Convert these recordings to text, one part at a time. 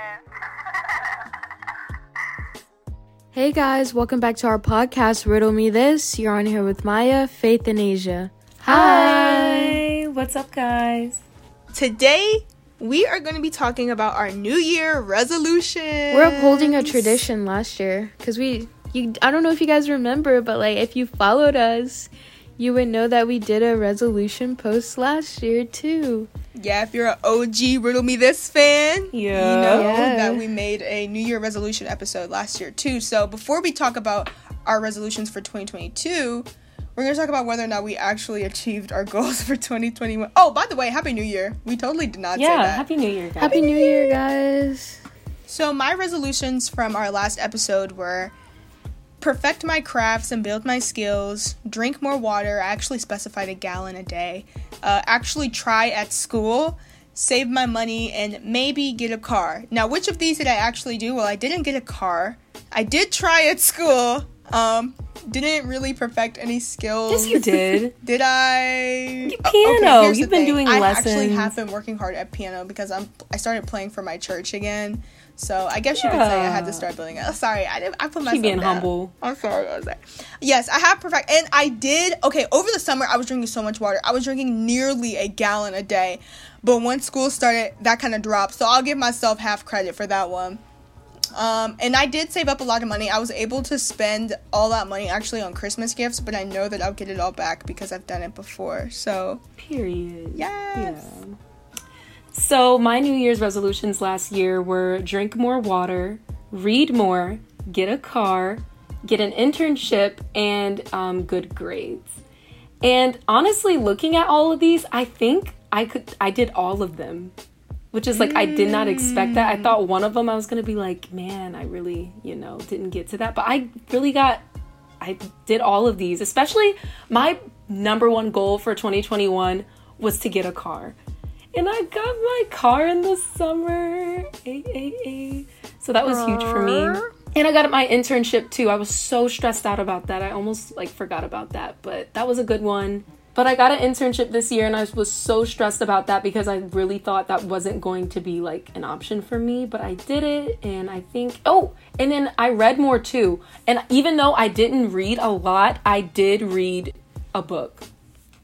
Hey guys, welcome back to our podcast, Riddle Me This. You're on here with Maya, Faith, and Asia. Hi, what's up, guys? Today, we are going to be talking about our New Year resolution. We're upholding a tradition last year because we, you, I don't know if you guys remember, but like if you followed us, you would know that we did a resolution post last year too. Yeah, if you're an OG Riddle Me This fan, Yeah. you know Yeah. that we made a New Year resolution episode last year too. So before we talk about our resolutions for 2022, we're going to talk about whether or not we actually achieved our goals for 2021. Oh, by the way, Happy New Year. We totally did not say Yeah. Happy New Year, guys. Happy New Year, guys. So my resolutions from our last episode were perfect my crafts and build my skills, drink more water, I actually specified a gallon a day, uh, actually try at school, save my money, and maybe get a car. Now, which of these did I actually do? Well, I didn't get a car. I did try at school. Um, didn't really perfect any skills. Yes, you did. Did I? Oh, piano. the You've been doing lessons. I actually have been working hard at piano because I'm. I started playing for my church again. So I guess you could say I had to start building it. Oh, sorry, I didn't. I put myself Keep being down. humble. I'm sorry. I was like, yes, I have perfect, and I did. Okay, over the summer, I was drinking so much water. I was drinking nearly a gallon a day, but once school started, that kind of dropped. So I'll give myself half credit for that one. Um, and I did save up a lot of money. I was able to spend all that money actually on Christmas gifts, but I know that I'll get it all back because I've done it before. So Period. yes. Yeah. So my New Year's resolutions last year were drink more water, read more, get a car, get an internship, and um, good grades. And honestly, looking at all of these, I think I could I did all of them. Which is like I did not expect that. I thought one of them I was gonna be like, man, I really, you know, didn't get to that. But I really got I did all of these. Especially my number one goal for 2021 was to get a car. And I got my car in the summer. Ay, ay, ay. So that was huge for me. And I got my internship too. I was so stressed out about that. I almost like forgot about that, but that was a good one. But I got an internship this year and I was so stressed about that because I really thought that wasn't going to be like an option for me, but I did it and I think oh, and then I read more too. And even though I didn't read a lot, I did read a book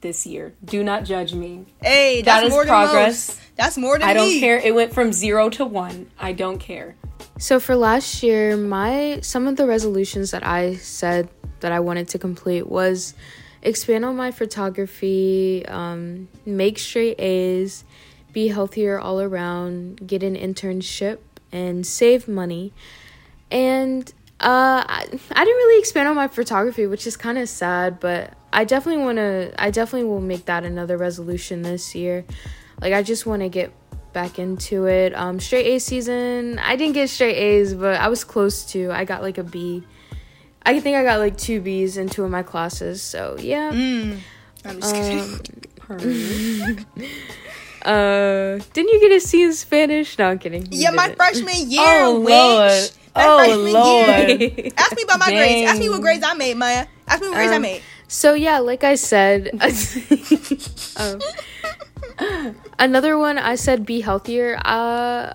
this year. Do not judge me. Hey, That that's is more than progress. most. That's more than I don't me. care. It went from 0 to 1. I don't care. So for last year, my some of the resolutions that I said that I wanted to complete was expand on my photography, um, make straight A's, be healthier all around, get an internship, and save money. And uh, I, I didn't really expand on my photography, which is kind of sad, but I definitely want to. I definitely will make that another resolution this year. Like I just want to get back into it. Um, straight A season, I didn't get straight A's, but I was close to. I got like a B. I think I got like two B's in two of my classes. So yeah. Mm. I'm just kidding. Um, uh, didn't you get a C in Spanish? No, I'm kidding. You Yeah, my freshman year, Oh, witch. Lord. My Oh, freshman Lord. year. Ask me about my grades. Ask me what grades I made, Maya. Ask me what grades I Um, made. So yeah, like I said, um, another one I said be healthier. Uh,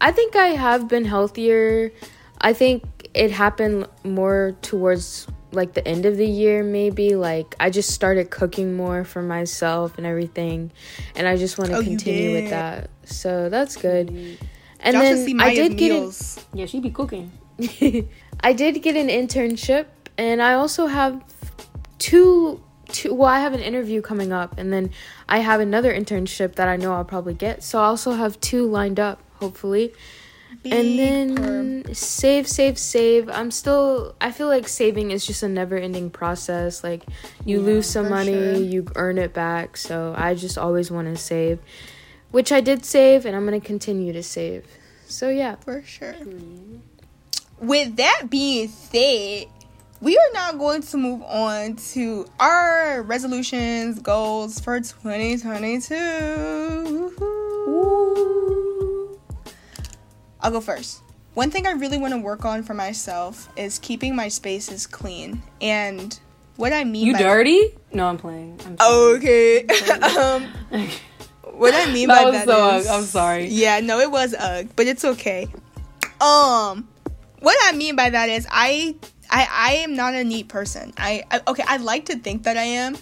I think I have been healthier. I think it happened more towards like the end of the year, maybe. Like I just started cooking more for myself and everything, and I just want to Oh, continue with that. So that's good. And Y'all then see I Maya's did get it. yeah, she be cooking. I did get an internship, and I also have two. Two, well, I have an interview coming up, and then I have another internship that I know I'll probably get. So I also have two lined up, hopefully. and then save, save, save. I'm still. I feel like saving is just a never-ending process. Like you Yeah, lose some money, sure. you earn it back. So I just always want to save, which I did save, and I'm gonna continue to save. So yeah. for sure. With that being said, we are now going to move on to our resolutions, goals for 2022. Woohoo. I'll go first. One thing I really want to work on for myself is keeping my spaces clean. And what I mean You by dirty? No, I'm playing. I'm. Okay. um what I mean That by was that so is- ugh. I'm sorry. Yeah, no, it was ugh, but it's okay. Um, what I mean by that is I I I am not a neat person. I, I okay, I like to think that I am.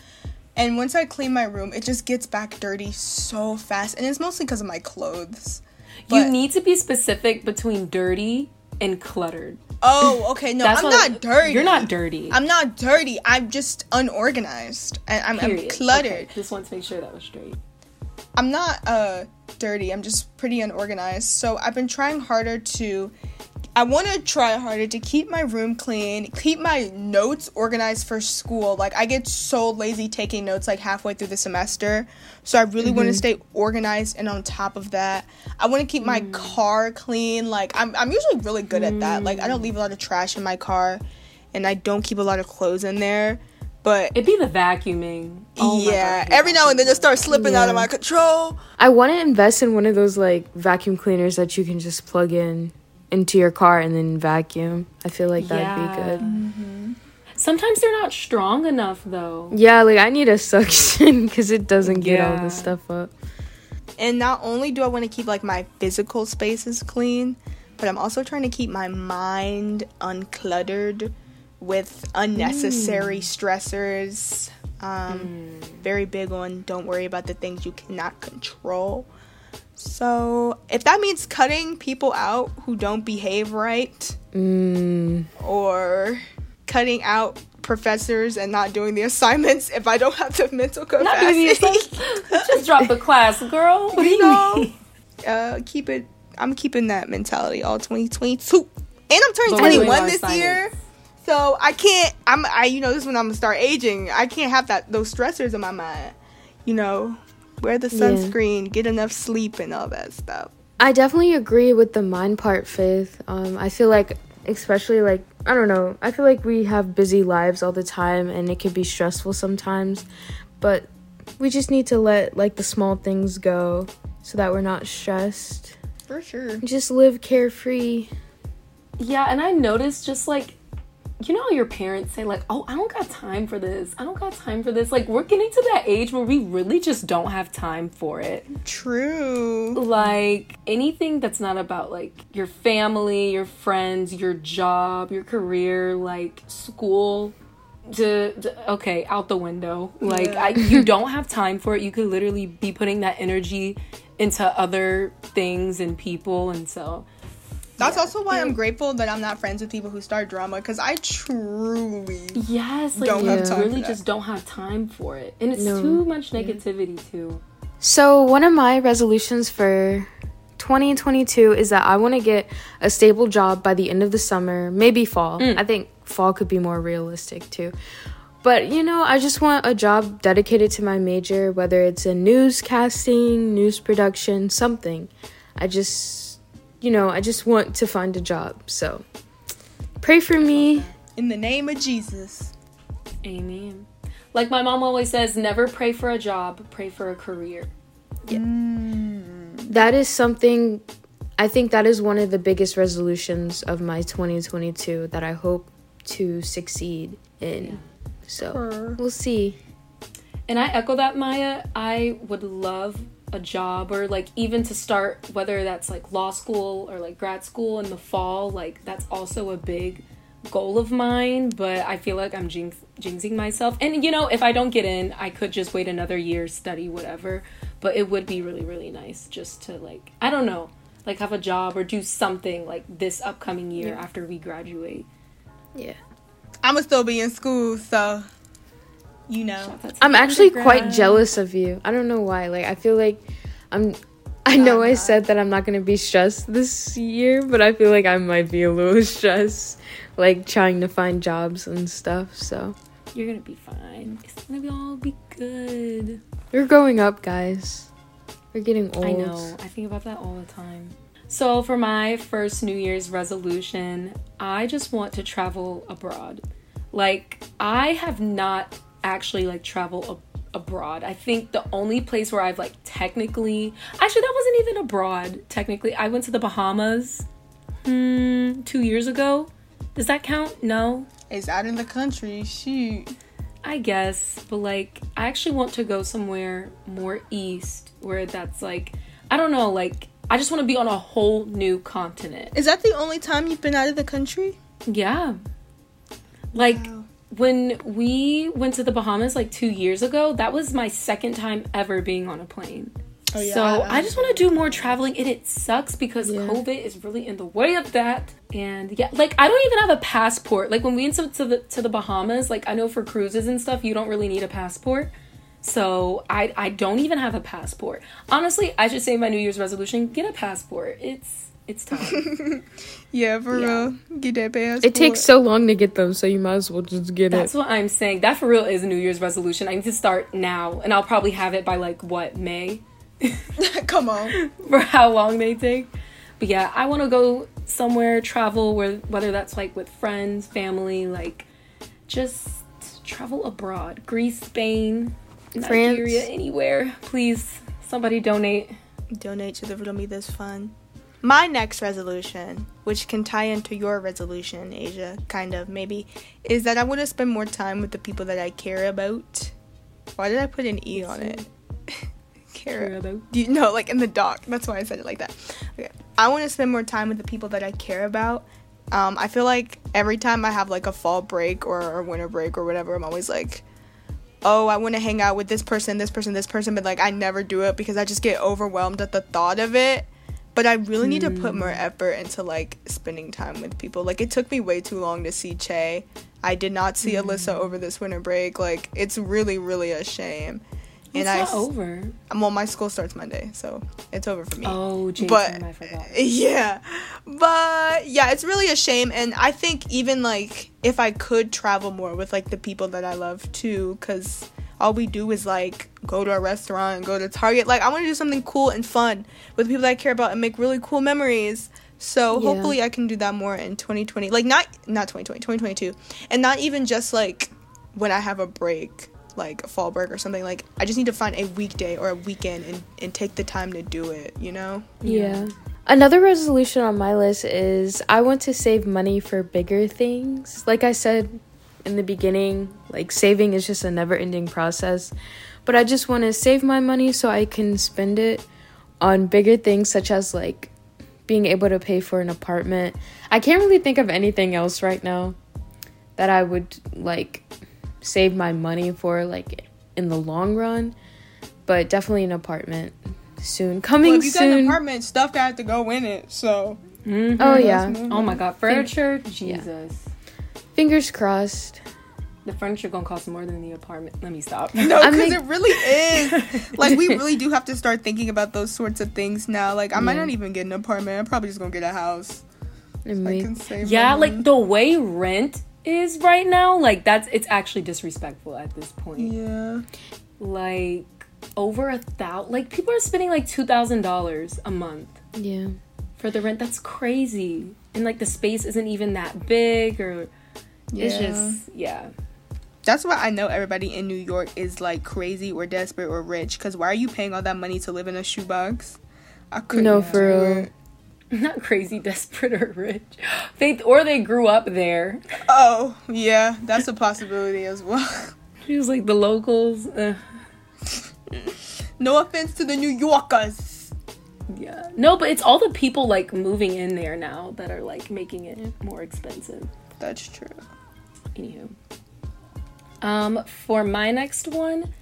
And once I clean my room, it just gets back dirty so fast, and it's mostly because of my clothes. you need to be specific between dirty and cluttered. Oh, okay, no, I'm not dirty. You're not dirty. I'm not dirty. I'm just unorganized, and I'm, I'm cluttered. Okay, Just want to make sure that was straight. I'm not uh dirty. I'm just pretty unorganized. So I've been trying harder to I want to try harder to keep my room clean, keep my notes organized for school. Like I get so lazy taking notes like halfway through the semester. So I really want to mm-hmm. stay organized and on top of that. I want to keep my mm. car clean. Like I'm I'm usually really good at that. Like I don't leave a lot of trash in my car and I don't keep a lot of clothes in there. But It'd be the vacuuming. Oh my God, yeah, every now and then vacuuming. it starts slipping out of my control. I want to invest in one of those like vacuum cleaners that you can just plug in into your car and then vacuum. I feel like that'd be good. Mm-hmm. Sometimes they're not strong enough though. Yeah, like I need a suction because it doesn't get all Yeah. this stuff up. And not only do I want to keep like my physical spaces clean, but I'm also trying to keep my mind uncluttered with unnecessary mm. stressors. Um, mm. Very big on don't worry about the things you cannot control. So, if that means cutting people out who don't behave right, Mm, or cutting out professors and not doing the assignments if I don't have the mental Not doing the capacity. Just drop the class, girl. What do you you know, mean? uh, keep it. I'm keeping that mentality all 2022, and I'm turning But 21 our this year. So I can't. I'm. I. You know, this is when I'm gonna start aging. I can't have that those stressors in my mind. You know, wear the Yeah. sunscreen, get enough sleep, and all that stuff. I definitely agree with the mind part, Faith. Um, I feel like, especially like, I don't know, I feel like we have busy lives all the time and it can be stressful sometimes, but we just need to let like the small things go so that we're not stressed. For sure. Just live carefree. Yeah, and I noticed just like you know how your parents say like, "Oh, I don't got time for this. I don't got time for this." Like we're getting to that age where we really just don't have time for it. True. Like anything that's not about like your family, your friends, your job, your career, like school to, to- okay, out the window. Like Yeah. I, you don't have time for it. You could literally be putting that energy into other things and people and so That's also why I'm grateful that I'm not friends with people who start drama because I truly Yes, like Don't you have time really for just don't have time for it, and it's No. too much negativity too. So, one of my resolutions for 2022 is that I want to get a stable job by the end of the summer, maybe fall. Mm. I think fall could be more realistic too. But, you know, I just want a job dedicated to my major, whether it's in newscasting, news production, something. I just, you know, I just want to find a job. So, pray for me. in the name of Jesus. Amen. Like my mom always says, never pray for a job, pray for a career. Mm. That is something I think that is one of the biggest resolutions of my 2022 that I hope to succeed in. So, Purr. we'll see. And I echo that, Maya. I would love a job or like even to start, whether that's like law school or like grad school in the fall. Like that's also a big goal of mine, but I feel like I'm jinx- jinxing myself. And you know, if I don't get in, I could just wait another year, study whatever. But it would be really, really nice just to like, I don't know, like have a job or do something like this upcoming year after we graduate. Yeah. I'ma still be in school, so you know. That's I'm actually quite jealous of you. I don't know why. Like I feel like I'm I know I said that I'm not going to be stressed this year, but I feel like I might be a little stressed like trying to find jobs and stuff. So, You're gonna be fine. It's gonna be all be good. You're growing up, guys. We're getting old. I know. I think about that all the time. So, for my first New Year's resolution, I just want to travel abroad. Like, I have not actually like travel a- abroad. I think the only place where I've like technically, actually, that wasn't even abroad. Technically, I went to the Bahamas. Hmm, two years ago. Does that count? No. It's out in the country. Shoot. I guess, but like I actually want to go somewhere more east where that's like I don't know, like I just want to be on a whole new continent. Is that the only time you've been out of the country? Yeah. Like Wow. When we went to the Bahamas like 2 years ago, that was my second time ever being on a plane. Oh, yeah, so I- I, just want to do more traveling and it sucks because Yeah. COVID is really in the way of that. And yeah, like I don't even have a passport. Like when we went to, to the to the Bahamas, like I know for cruises and stuff, you don't really need a passport. So I I don't even have a passport. Honestly, I should say my New Year's resolution: get a passport. It's it's time. Yeah, for Yeah. real. Get that passport. It takes so long to get them, so you might as well just get That's it. That's what I'm saying. That for real is a New Year's resolution. I need to start now, and I'll probably have it by like what May. Come on. for how long they take. But yeah, I want to go somewhere, travel, where whether that's like with friends, family, like just travel abroad. Greece, Spain, France. Nigeria, anywhere. Please, somebody donate. Donate to the Riddle Me This Fund. My next resolution, which can tie into your resolution, Asia, kind of maybe, is that I want to spend more time with the people that I care about. Why did I put an E on it? care about. You know, like in the doc. That's why I said it like that. Okay. I want to spend more time with the people that I care about. Um, I feel like every time I have like a fall break or a winter break or whatever, I'm always like, oh, I want to hang out with this person, this person, this person, but like I never do it because I just get overwhelmed at the thought of it. But I really need to put more hmm. effort into like spending time with people. Like it took me way too long to see Che. I did not see hmm. Alyssa over this winter break. Like it's really, really a shame. It's I not over. well, my school starts Monday, so it's over for me. Oh, Jason, but I forgot. yeah, but yeah, it's really a shame, and I think even like if I could travel more with like the people that I love too, because all we do is like go to a restaurant and go to Target. Like I want to do something cool and fun with people that I care about and make really cool memories. So Yeah. hopefully I can do that more in 2020. Like not not 2020, 2022, and not even just like when I have a break like a fall break or something like i just need to find a weekday or a weekend and, and take the time to do it you know Yeah. Another resolution on my list is I want to save money for bigger things. Like I said in the beginning, like saving is just a never ending process. But I just want to save my money so I can spend it on bigger things such as like being able to pay for an apartment. I can't really think of anything else right now that I would like save my money for like in the long run, but definitely an apartment soon. Coming well, if you got an soon. apartment stuff got to go in it so Mhm. Oh yeah. Oh my god, furniture, Jesus. Fingers crossed. The furniture gonna cost more than the apartment. Let me stop. no I because mean- it really is like we really do have to start thinking about those sorts of things now like i might not even get an apartment i'm probably just gonna get a house And i can save Yeah, money. like the way rent is right now, like that's it's actually disrespectful at this point. yeah Like over a thousand, like people are spending like two thousand dollars a month yeah. for the rent. That's crazy, and like the space isn't even that big, or it's just yeah. That's why I know everybody in New York is like crazy or desperate or rich. Cause why are you paying all that money to live in a shoebox? I couldn't. No, for real. it. Not crazy, desperate, or rich. They or they grew up there. Oh yeah, that's a possibility as well. She was like the locals. Uh, no offense to the New Yorkers. yeah, no, but it's all the people like moving in there now that are like making it more expensive. That's true. Anywho. Um, for my next one,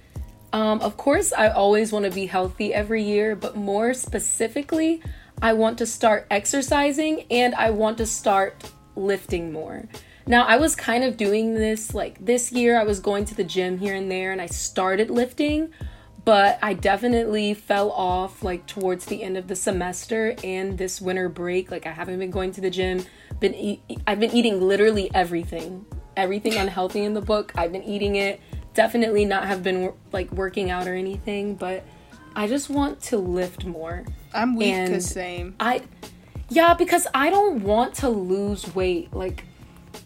um, of course, I always want to be healthy every year, but more specifically, I want to start exercising and I want to start lifting more. Now, I was kind of doing this like this year, I was going to the gym here and there and I started lifting, but I definitely fell off like towards the end of the semester and this winter break. Like I haven't been going to the gym. Been eat- I've been eating literally everything, everything unhealthy in the book. I've been eating it. Definitely not have been like working out or anything, but I just want to lift more. I'm weak And- cause same. I yeah, because I don't want to lose weight. Like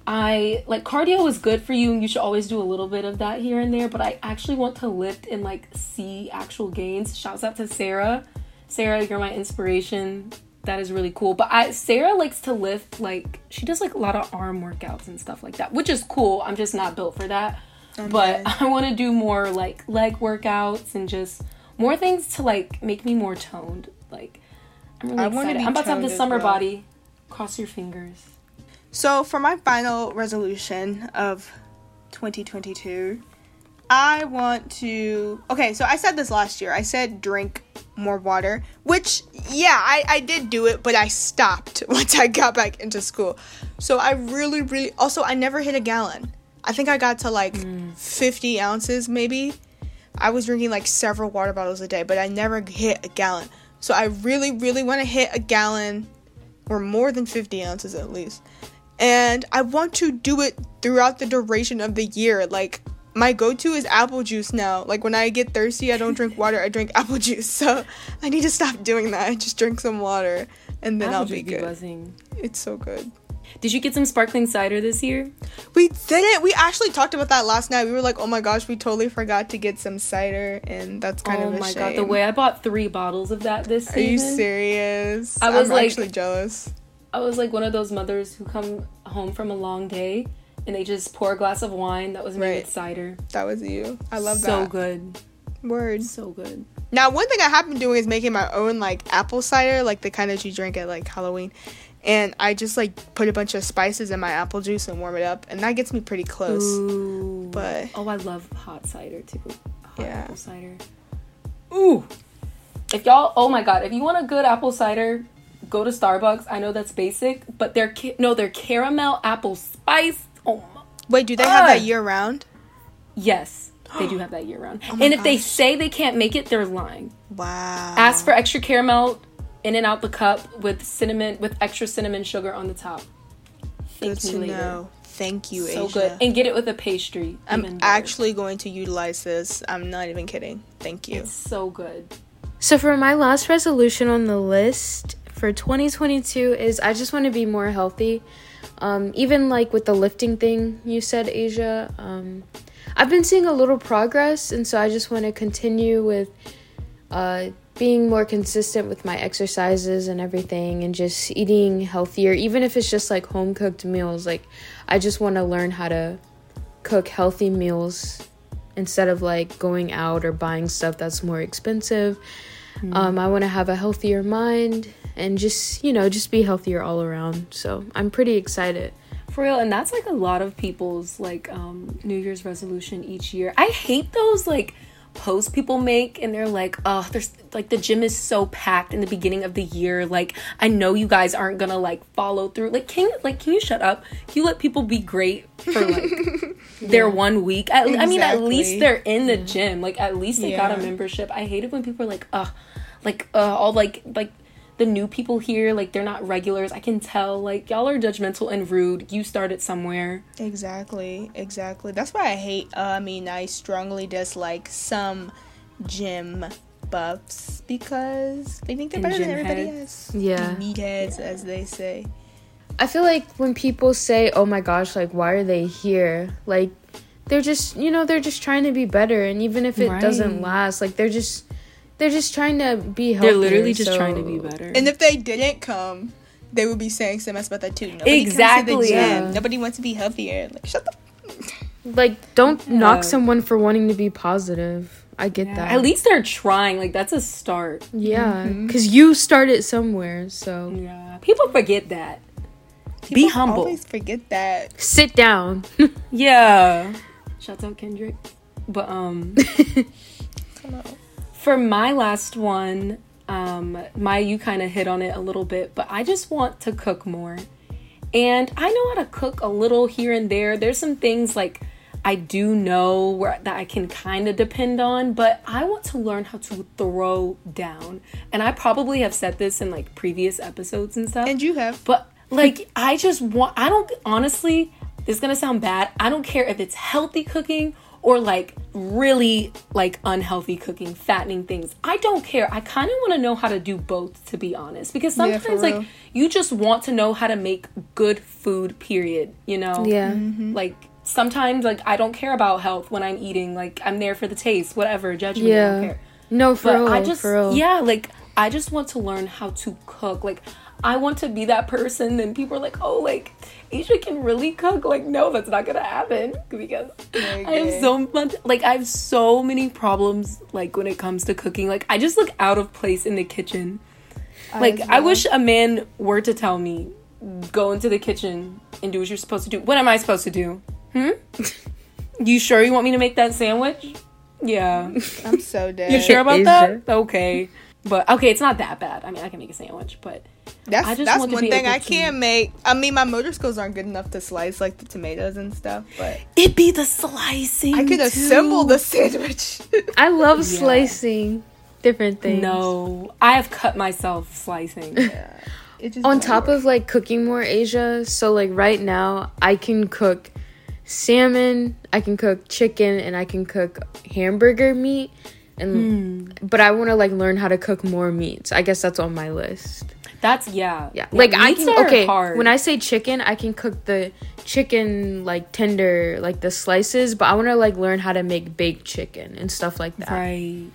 I like cardio is good for you and you should always do a little bit of that here and there, but I actually want to lift and like see actual gains. Shouts out to Sarah. Sarah, you're my inspiration. That is really cool. But I Sarah likes to lift like she does like a lot of arm workouts and stuff like that, which is cool. I'm just not built for that. but I want to do more like leg workouts and just more things to like make me more toned. Like I'm really I excited. be I'm about to have the summer well. body. Cross your fingers. So for my final resolution of 2022, I want to. Okay, so I said this last year. I said drink more water, which yeah, I I did do it, but I stopped once I got back into school. So I really, really. Also, I never hit a gallon. I think I got to like 50 ounces maybe. I was drinking like several water bottles a day, but I never hit a gallon. So I really, really want to hit a gallon or more than 50 ounces at least. And I want to do it throughout the duration of the year. Like, my go to is apple juice now. Like, when I get thirsty, I don't drink water, I drink apple juice. So I need to stop doing that. I just drink some water and then I'll be good. buzzing. It's so good. Did you get some sparkling cider this year? We did it. We actually talked about that last night. We were like, oh my gosh, we totally forgot to get some cider. And that's kind oh of a my shame. god, the way I bought three bottles of that this Are you serious? I was I'm like- actually jealous. I was like one of those mothers who come home from a long day and they just pour a glass of wine that was made Right. with cider. That was you. I love so that. So good. Words. So good. Now, one thing I have been doing is making my own like apple cider, like the kind that you drink at like Halloween. And I just like put a bunch of spices in my apple juice and warm it up, and that gets me pretty close. Ooh. But- oh, I love hot cider too. Hot Yeah. apple cider. Ooh. If y'all, oh my god, if you want a good apple cider, go to Starbucks. I know that's basic, but their ca- no, their caramel apple spice. Oh. Wait, do they have that year round? Yes, they do have that year round. Oh and if they say they can't make it, they're lying. Wow. Ask for extra caramel in and out the cup with cinnamon with extra cinnamon sugar on the top. Good Thank me to later. know. Thank you, So Asia. good, and get it with a pastry. I'm even better. actually going to utilize this. I'm not even kidding. Thank you. It's so good. So for my last resolution on the list for 2022 is I just want to be more healthy. Um, even like with the lifting thing you said, Asia. Um, I've been seeing a little progress, and so I just want to continue with uh, being more consistent with my exercises and everything, and just eating healthier. Even if it's just like home cooked meals, like I just want to learn how to cook healthy meals instead of like going out or buying stuff that's more expensive. Um, I want to have a healthier mind and just, you know, just be healthier all around. So I'm pretty excited. For real, and that's like a lot of people's like um New Year's resolution each year. I hate those like posts people make and they're like, oh, there's like the gym is so packed in the beginning of the year. Like, I know you guys aren't gonna like follow through. Like, can you like can you shut up? Can you let people be great for like their one week? At, I mean, at least they're in the gym. Like, at least they got a membership. I hate it when people are like, uh, like uh, all like like the new people here, like they're not regulars. I can tell, like y'all are judgmental and rude. You started somewhere. Exactly, exactly. That's why I hate. Uh, I mean, I strongly dislike some gym buffs because they think they're And better than everybody heads. else. Yeah. meatheads, as they say. I feel like when people say, "Oh my gosh, like why are they here?" Like they're just, you know, they're just trying to be better and even if it doesn't last, like they're just they're just trying to be healthier. They're literally just so- trying to be better. And if they didn't come, they would be saying so much about that too. Nobody Exactly. Comes to the gym. Yeah. Nobody wants to be healthier. Like shut the. Like don't Yeah. knock someone for wanting to be positive. I get that. At least they're trying. Like that's a start. Yeah, cuz you started somewhere. So Yeah. People forget that. Be humble. Always forget that. sit down. Yeah. Shout out Kendrick. But um Come on. For my last one, um, my you kind of hit on it a little bit, but I just want to cook more. And I know how to cook a little here and there. There's some things like I do know where that I can kind of depend on, but I want to learn how to throw down. And I probably have said this in like previous episodes and stuff. And you have. But like, I just want, I don't, honestly, this is gonna sound bad. I don't care if it's healthy cooking or like really like unhealthy cooking, fattening things. I don't care. I kind of want to know how to do both, to be honest, because Yeah, sometimes like you just want to know how to make good food, period, you know? yeah. Mm-hmm. Like, sometimes like I don't care about health when I'm eating. Like, I'm there for the taste, whatever, judge me, I don't Yeah. care. No, for But real. I just, for real. yeah, like I just want to learn how to cook. Like I want to be that person and people are like, "Oh, like Asia can really cook." Like, no, that's not going to happen because okay. I have so much like I have so many problems like when it comes to cooking. Like I just look out of place in the kitchen. Like I, I wish a man were to tell me, "Go into the kitchen and do what you're supposed to do." What am I supposed to do? Hmm? you sure you want me to make that sandwich? Yeah. I'm so dead. You sure about that? Okay. But okay, it's not that bad. I mean, I can make a sandwich, but that's I just that's one thing I can't make. I mean, my motor skills aren't good enough to slice like the tomatoes and stuff. But it'd be the slicing. I could too. assemble the sandwich. I love yeah. slicing different things. No, I have cut myself slicing. Yeah. On top work. of like cooking more Asia, so like right now I can cook salmon, I can cook chicken, and I can cook hamburger meat. And mm. but I want to like learn how to cook more meats. I guess that's on my list. That's yeah. Yeah. yeah like I can okay, hard. when I say chicken, I can cook the chicken like tender, like the slices, but I want to like learn how to make baked chicken and stuff like that. Right.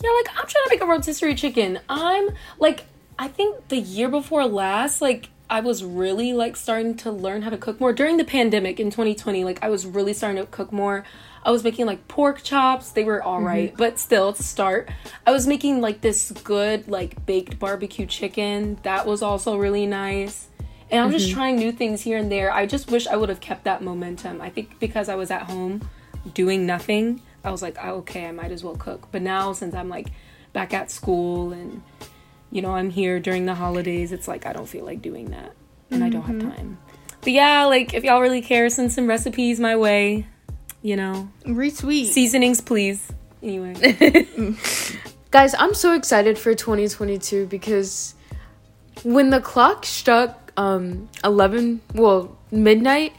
Yeah, like I'm trying to make a rotisserie chicken. I'm like I think the year before last, like I was really like starting to learn how to cook more during the pandemic in 2020. Like I was really starting to cook more. I was making like pork chops. They were all right, mm-hmm. but still to start. I was making like this good like baked barbecue chicken. That was also really nice. And I'm mm-hmm. just trying new things here and there. I just wish I would have kept that momentum. I think because I was at home doing nothing, I was like, oh, okay, I might as well cook. But now since I'm like back at school and you know, I'm here during the holidays, it's like I don't feel like doing that. And mm-hmm. I don't have mm-hmm. time. But yeah, like if y'all really care, send some recipes my way. You know. Retweet. Seasonings, please. Anyway. Guys, I'm so excited for 2022 because when the clock struck um 11, well, midnight,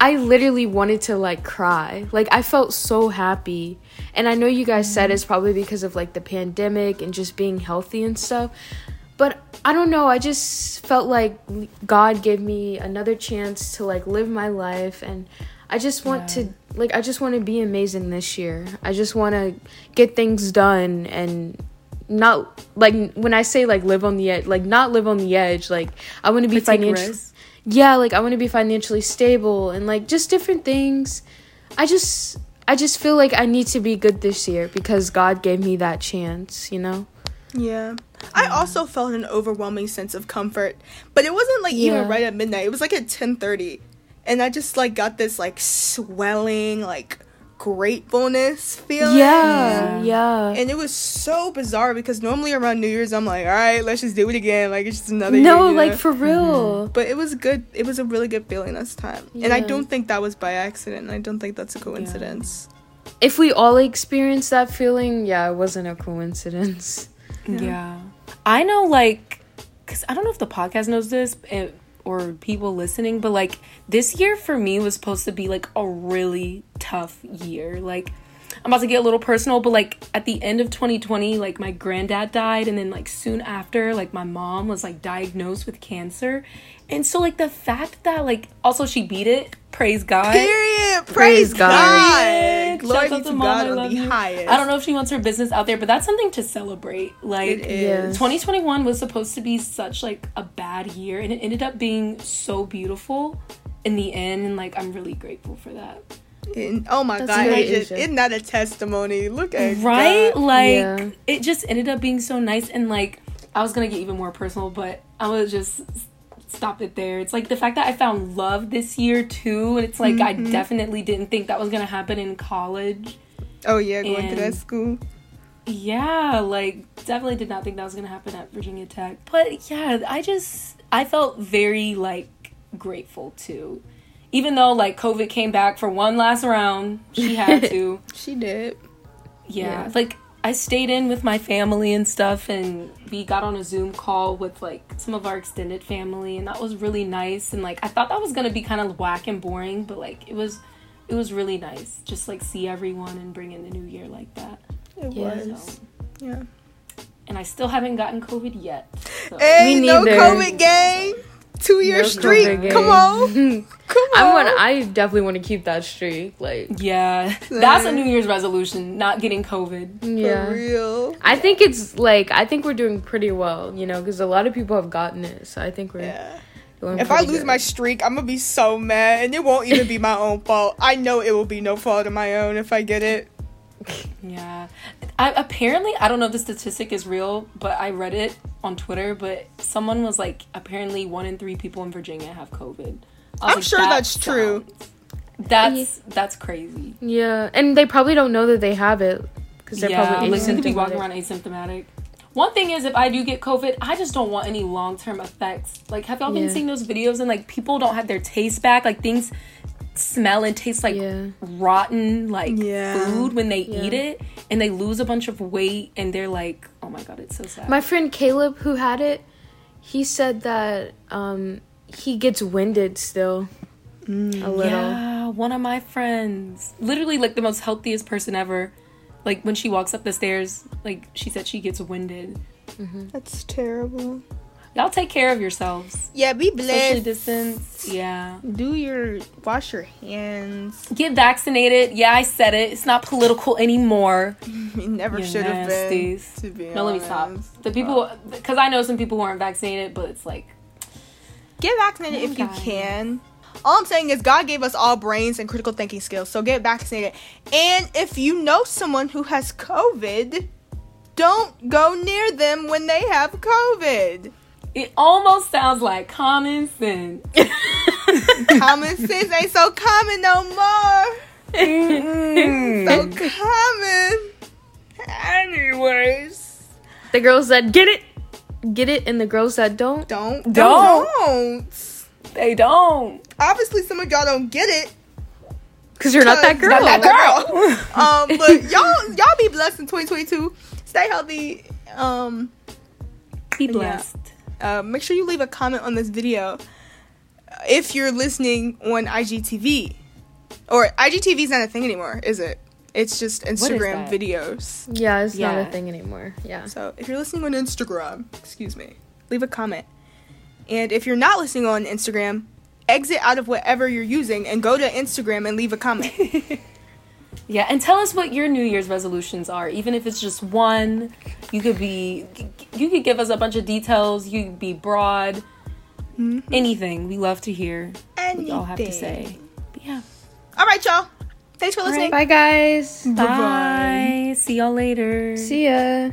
I literally wanted to like cry. Like I felt so happy. And I know you guys said it's probably because of like the pandemic and just being healthy and stuff. But I don't know, I just felt like God gave me another chance to like live my life and I just want yeah. to like I just want to be amazing this year. I just want to get things done and not like when I say like live on the edge, like not live on the edge, like I want to be financially yeah, like I want to be financially stable and like just different things. I just I just feel like I need to be good this year because God gave me that chance, you know? Yeah. I also felt an overwhelming sense of comfort, but it wasn't like yeah. even right at midnight. It was like at 10:30. And I just like got this like swelling like gratefulness feeling. Yeah, yeah. And it was so bizarre because normally around New Year's I'm like, all right, let's just do it again. Like it's just another no, year, like know? for real. Mm-hmm. But it was good. It was a really good feeling this time, yeah. and I don't think that was by accident. I don't think that's a coincidence. Yeah. If we all experienced that feeling, yeah, it wasn't a coincidence. Yeah, yeah. I know, like, because I don't know if the podcast knows this. Or people listening, but like this year for me was supposed to be like a really tough year. Like I'm about to get a little personal, but like at the end of 2020, like my granddad died, and then like soon after, like my mom was like diagnosed with cancer. And so like the fact that like also she beat it, praise God. Period. Praise, praise God. God. Glory to, to God on the you. highest. I don't know if she wants her business out there, but that's something to celebrate. Like 2021 was supposed to be such like a bad year, and it ended up being so beautiful in the end, and like I'm really grateful for that. And, oh my That's god, just, isn't that a testimony? Look at right, god. like yeah. it just ended up being so nice, and like I was gonna get even more personal, but I was just stop it there. It's like the fact that I found love this year too, and it's like mm-hmm. I definitely didn't think that was gonna happen in college. Oh yeah, going and to that school. Yeah, like definitely did not think that was gonna happen at Virginia Tech. But yeah, I just I felt very like grateful too even though like COVID came back for one last round, she had to. she did. Yeah, yeah, like I stayed in with my family and stuff, and we got on a Zoom call with like some of our extended family, and that was really nice. And like I thought that was gonna be kind of whack and boring, but like it was, it was really nice. Just like see everyone and bring in the new year like that. It yeah. was. So. Yeah. And I still haven't gotten COVID yet. So. Hey, no COVID gang. Two year no streak. Come on. Come on. I want. I definitely want to keep that streak. Like, Yeah, that's a New Year's resolution. Not getting COVID. For yeah. real. I think it's like I think we're doing pretty well, you know, because a lot of people have gotten it. So I think we're. Yeah. If I lose good. my streak, I'm gonna be so mad, and it won't even be my own fault. I know it will be no fault of my own if I get it. Yeah. I, apparently, I don't know if the statistic is real, but I read it on Twitter. But someone was like, apparently, one in three people in Virginia have COVID. I was I'm sure "That that's true." sounds- That's that's crazy. yeah, and they probably don't know that they have it because they're yeah, probably like to be walking around asymptomatic. One thing is, if I do get COVID, I just don't want any long term effects. Like, have y'all been seeing those videos and like people don't have their taste back? Like things smell and taste like Yeah. rotten like Yeah. food when they Yeah. eat it, and they lose a bunch of weight, and they're like, oh my god, it's so sad. My friend Caleb, who had it, he said that um, he gets winded still a little. Yeah, one of my friends, literally like the most healthiest person ever. Like when she walks up the stairs, like she said she gets winded. That's terrible. Y'all take care of yourselves. Yeah, be Socially blessed. distance. Yeah. Do your wash your hands. Get vaccinated. Yeah, I said it. It's not political anymore. You never You should have been. To be No, let me stop. The people, because I know some people who aren't vaccinated, but it's like, Get vaccinated Come if you on, can. All I'm saying is God gave us all brains and critical thinking skills, so get vaccinated. And if you know someone who has COVID, don't go near them when they have COVID. It almost sounds like common sense. common sense ain't so common no more. So common. Anyways, The girl said, "Get it, get it," and the girl said, "Don't." don't Don't. don't. they don't. Obviously, some of y'all don't get it. Because you're not that girl. Not that girl. um, but y'all, y'all be blessed in 2022. Stay healthy. Um, Be blessed. Uh, make sure you leave a comment on this video if you're listening on IGTV. Or IGTV is not a thing anymore, is it? It's just Instagram videos. Yeah, it's not a thing anymore. Yeah. So if you're listening on Instagram, excuse me, leave a comment. And if you're not listening on Instagram, exit out of whatever you're using and go to Instagram and leave a comment. Yeah, and tell us what your New Year's resolutions are. Even if it's just one, you could be, you could give us a bunch of details. You could be broad, mm-hmm. anything. We love to hear what y'all have to say. But yeah, All right, y'all. Thanks for listening. Bye, guys. bye. See y'all later. See ya.